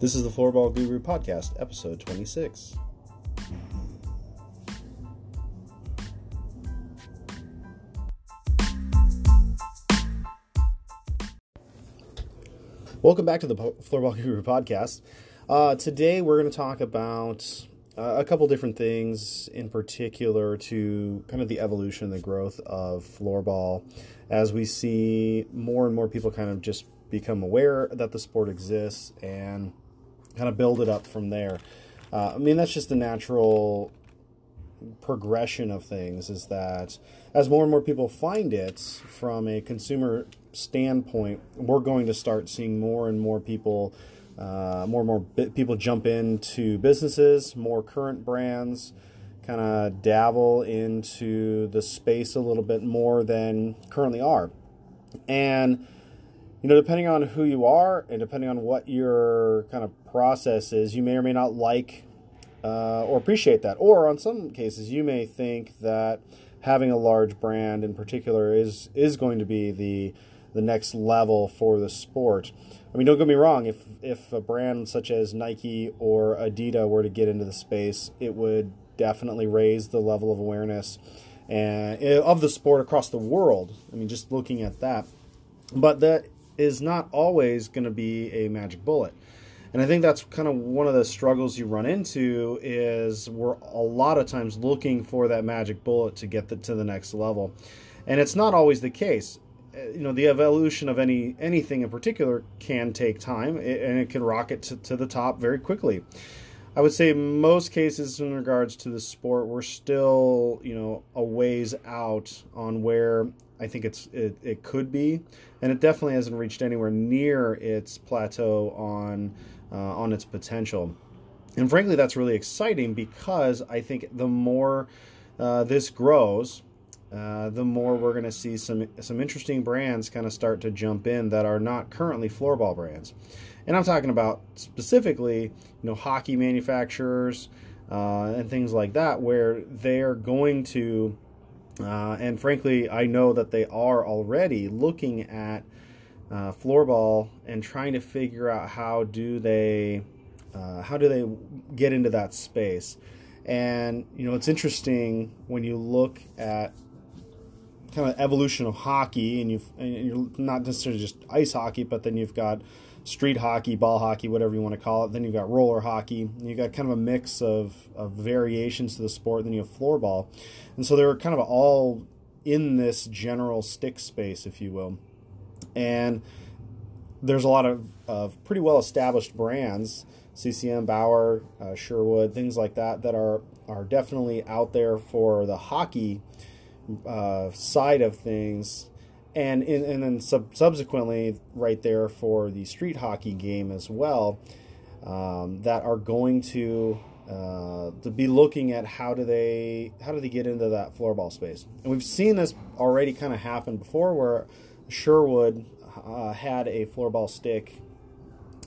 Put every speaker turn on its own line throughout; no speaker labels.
This is the Floorball Guru Podcast, episode 26. Welcome back to the Floorball Guru Podcast. Uh, today we're going to talk about uh, a couple different things, in particular to kind of the evolution and the growth of floorball as we see more and more people kind of just become aware that the sport exists and kind of build it up from there. Uh, I mean, that's just the natural progression of things is that as more and more people find it from a consumer standpoint, we're going to start seeing more and more people, uh, more and more people jump into businesses, more current brands, kind of dabble into the space a little bit more than currently are. And you know, depending on who you are and depending on what your kind of process is, you may or may not like uh, or appreciate that. Or on some cases, you may think that having a large brand in particular is is going to be the the next level for the sport. I mean, don't get me wrong. If if a brand such as Nike or Adidas were to get into the space, it would definitely raise the level of awareness and eh, of the sport across the world. I mean, just looking at that. But that is not always going to be a magic bullet. And I think that's kind of one of the struggles you run into is we're a lot of times looking for that magic bullet to get the, to the next level. And it's not always the case. Uh, you know, the evolution of any anything in particular can take time and it can rocket to, to the top very quickly. I would say most cases in regards to the sport, we're still, you know, a ways out on where I think it's it, it could be, and it definitely hasn't reached anywhere near its plateau on uh, on its potential. And frankly, that's really exciting because I think the more uh, this grows, uh, the more we're going to see some some interesting brands kind of start to jump in that are not currently floorball brands. And I'm talking about specifically, you know, hockey manufacturers uh, and things like that, where they're going to uh, and frankly, I know that they are already looking at uh, floorball and trying to figure out how do they uh, how do they get into that space. And you know, it's interesting when you look at kind of evolution of hockey, and you and you're not necessarily just ice hockey, but then you've got street hockey, ball hockey, whatever you want to call it. Then you've got roller hockey. You've got kind of a mix of, of variations to the sport. Then you have floorball. And so they're kind of all in this general stick space, if you will. And there's a lot of, of pretty well established brands, CCM, Bauer, uh, Sherwood, things like that, that are, are definitely out there for the hockey uh, side of things and in, and then sub- subsequently right there for the street hockey game as well um, that are going to uh, to be looking at how do they how do they get into that floorball space. And we've seen this already kind of happen before where Sherwood uh, had a floorball stick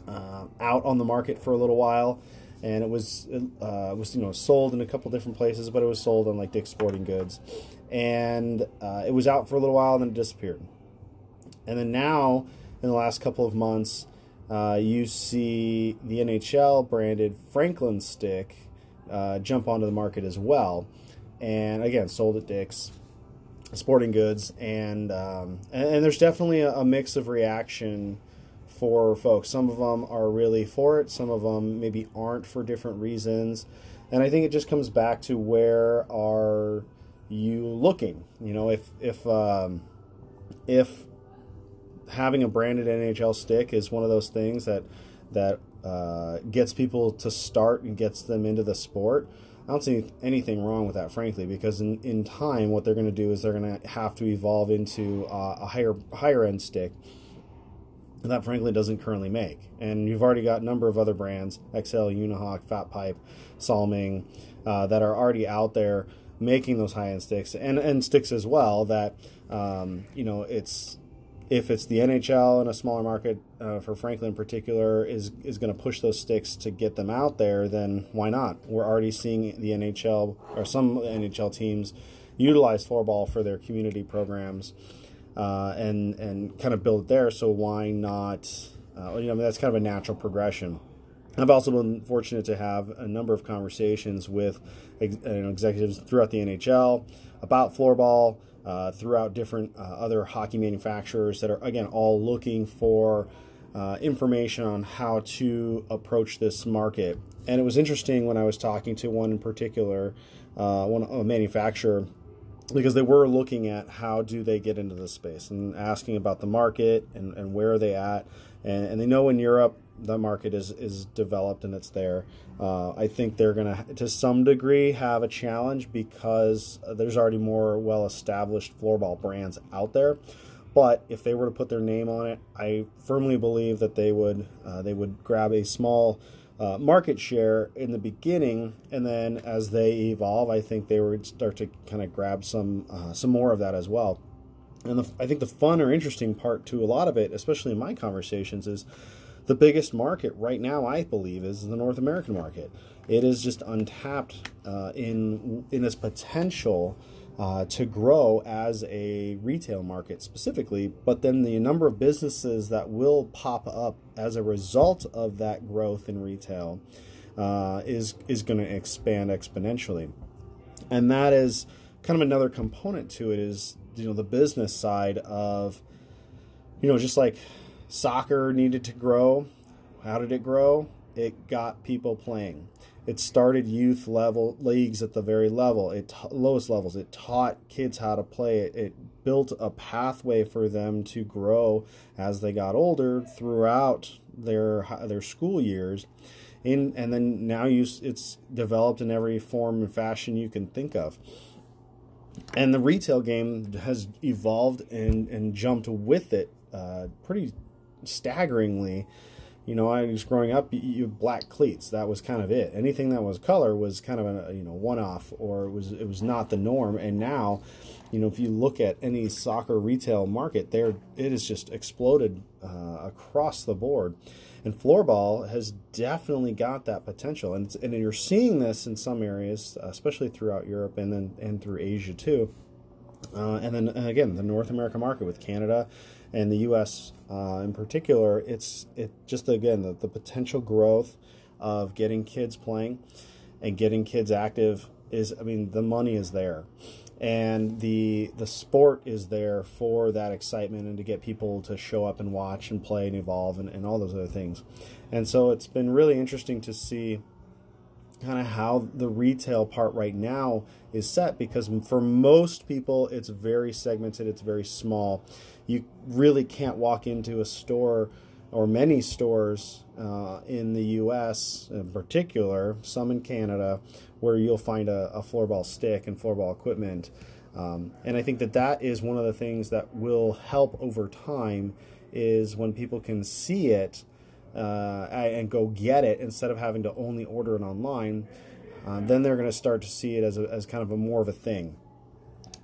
uh, out on the market for a little while and it was uh, was you know sold in a couple different places but it was sold on like Dick's Sporting Goods. And uh, it was out for a little while and then it disappeared. And then now, in the last couple of months, uh, you see the NHL branded Franklin stick uh, jump onto the market as well, and again sold at Dick's Sporting Goods, and um, and, and, there's definitely a, a mix of reaction for folks. Some of them are really for it, some of them maybe aren't for different reasons, and I think it just comes back to where are you looking. You know, if if um, if having a branded NHL stick is one of those things that that uh, gets people to start and gets them into the sport. I don't see anything wrong with that, frankly, because in, in time, what they're going to do is they're going to have to evolve into uh, a higher higher end stick that frankly doesn't currently make. And you've already got a number of other brands, Exel, Unihoc, Fat Pipe, Salming, uh, that are already out there making those high end sticks and and sticks as well. That um, you know it's if it's the NHL in a smaller market uh, for Franklin in particular is is going to push those sticks to get them out there, then why not? We're already seeing the NHL or some NHL teams utilize floorball for their community programs uh, and and kind of build it there. So why not? Uh, you know, I mean, that's kind of a natural progression. I've also been fortunate to have a number of conversations with ex- you know, executives throughout the NHL about floorball, uh, throughout different uh, other hockey manufacturers that are, again, all looking for uh, information on how to approach this market. And it was interesting when I was talking to one in particular, uh, one a manufacturer, because they were looking at how do they get into this space and asking about the market and, and where are they at. And, and they know in Europe the market is is developed and it's there. Uh, I think they're going to, to some degree, have a challenge because there's already more well established floorball brands out there. But if they were to put their name on it, I firmly believe that they would uh, they would grab a small uh, market share in the beginning, and then as they evolve, I think they would start to kind of grab some uh, some more of that as well. And the, I think the fun or interesting part to a lot of it, especially in my conversations, is the biggest market right now, I believe, is the North American market. It is just untapped uh, in in its potential uh, to grow as a retail market specifically, but then the number of businesses that will pop up as a result of that growth in retail uh, is is going to expand exponentially, and that is kind of another component to it is you know the business side of you know just like Soccer needed to grow. How did it grow? It got people playing. It started youth level leagues at the very level, it lowest levels. It taught kids how to play. It, it built a pathway for them to grow as they got older throughout their their school years. In, and then now you, it's developed in every form and fashion you can think of and the retail game has evolved and, and jumped with it uh, pretty staggeringly. You know, I was growing up, you black cleats. That was kind of it. Anything that was color was kind of a you know one off, or it was it was not the norm. And now, you know, if you look at any soccer retail market, there it has just exploded uh, across the board. And floorball has definitely got that potential, and and you're seeing this in some areas, especially throughout Europe and then and through Asia too. Uh, and then again, the North America market with Canada and the U.S. Uh, in particular, it's it just again the, the potential growth of getting kids playing and getting kids active is I mean the money is there and the the sport is there for that excitement and to get people to show up and watch and play and evolve and, and all those other things and so it's been really interesting to see kind of how the retail part right now is set because for most people it's very segmented it's very small. You really can't walk into a store or many stores uh, in the us in particular some in canada where you'll find a, a floorball stick and floorball equipment. Um, and i think that that is one of the things that will help over time is when people can see it uh, and go get it instead of having to only order it online, uh, then they're going to start to see it as, a, as kind of a more of a thing.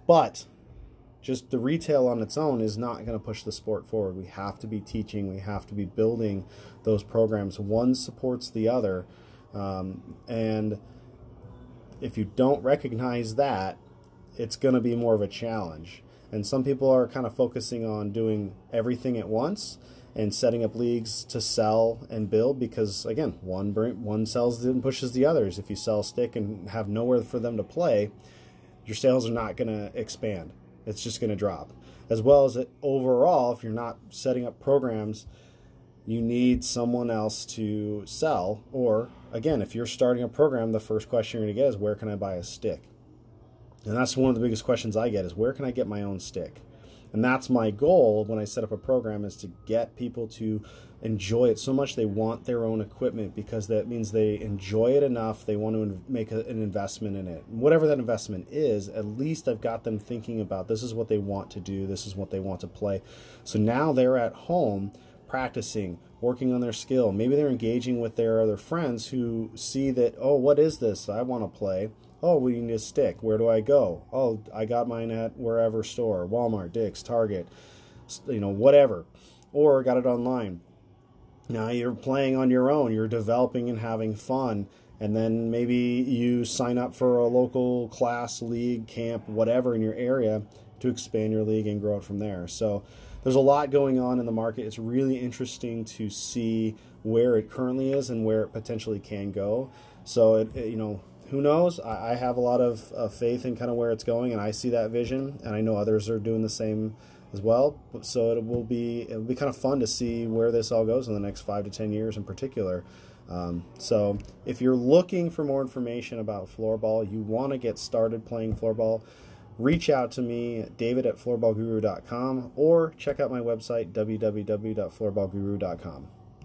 But just the retail on its own is not going to push the sport forward. We have to be teaching, we have to be building those programs. One supports the other. Um, and if you don't recognize that, it's going to be more of a challenge. And some people are kind of focusing on doing everything at once and setting up leagues to sell and build because again one one sells and pushes the others. If you sell stick and have nowhere for them to play your sales are not going to expand. It's just going to drop. As well as it overall if you're not setting up programs you need someone else to sell or again if you're starting a program the first question you're going to get is where can i buy a stick? And that's one of the biggest questions i get is where can i get my own stick and that's my goal when I set up a program is to get people to enjoy it so much they want their own equipment because that means they enjoy it enough they want to make a, an investment in it. Whatever that investment is at least i've got them thinking about this is what they want to do this is what they want to play. So now they're at home practicing working on their skill. Maybe they're engaging with their other friends who see that oh what is this i want to play Oh, we need a stick. Where do I go? Oh, I got mine at wherever store, Walmart, Dick's, Target, you know, whatever. Or got it online. Now you're playing on your own, you're developing and having fun, and then maybe you sign up for a local class, league, camp, whatever in your area to expand your league and grow it from there. So there's a lot going on in the market. It's really interesting to see where it currently is and where it potentially can go. So it, it you know who knows? I, I have a lot of uh, faith in kind of where it's going, and I see that vision, and I know others are doing the same as well. So it will be it will be kind of fun to see where this all goes in the next five to ten years in particular. Um, so if you're looking for more information about floorball, you want to get started playing floorball, reach out to me, David at floorballguru.com, or check out my website, www.floorballguru.com.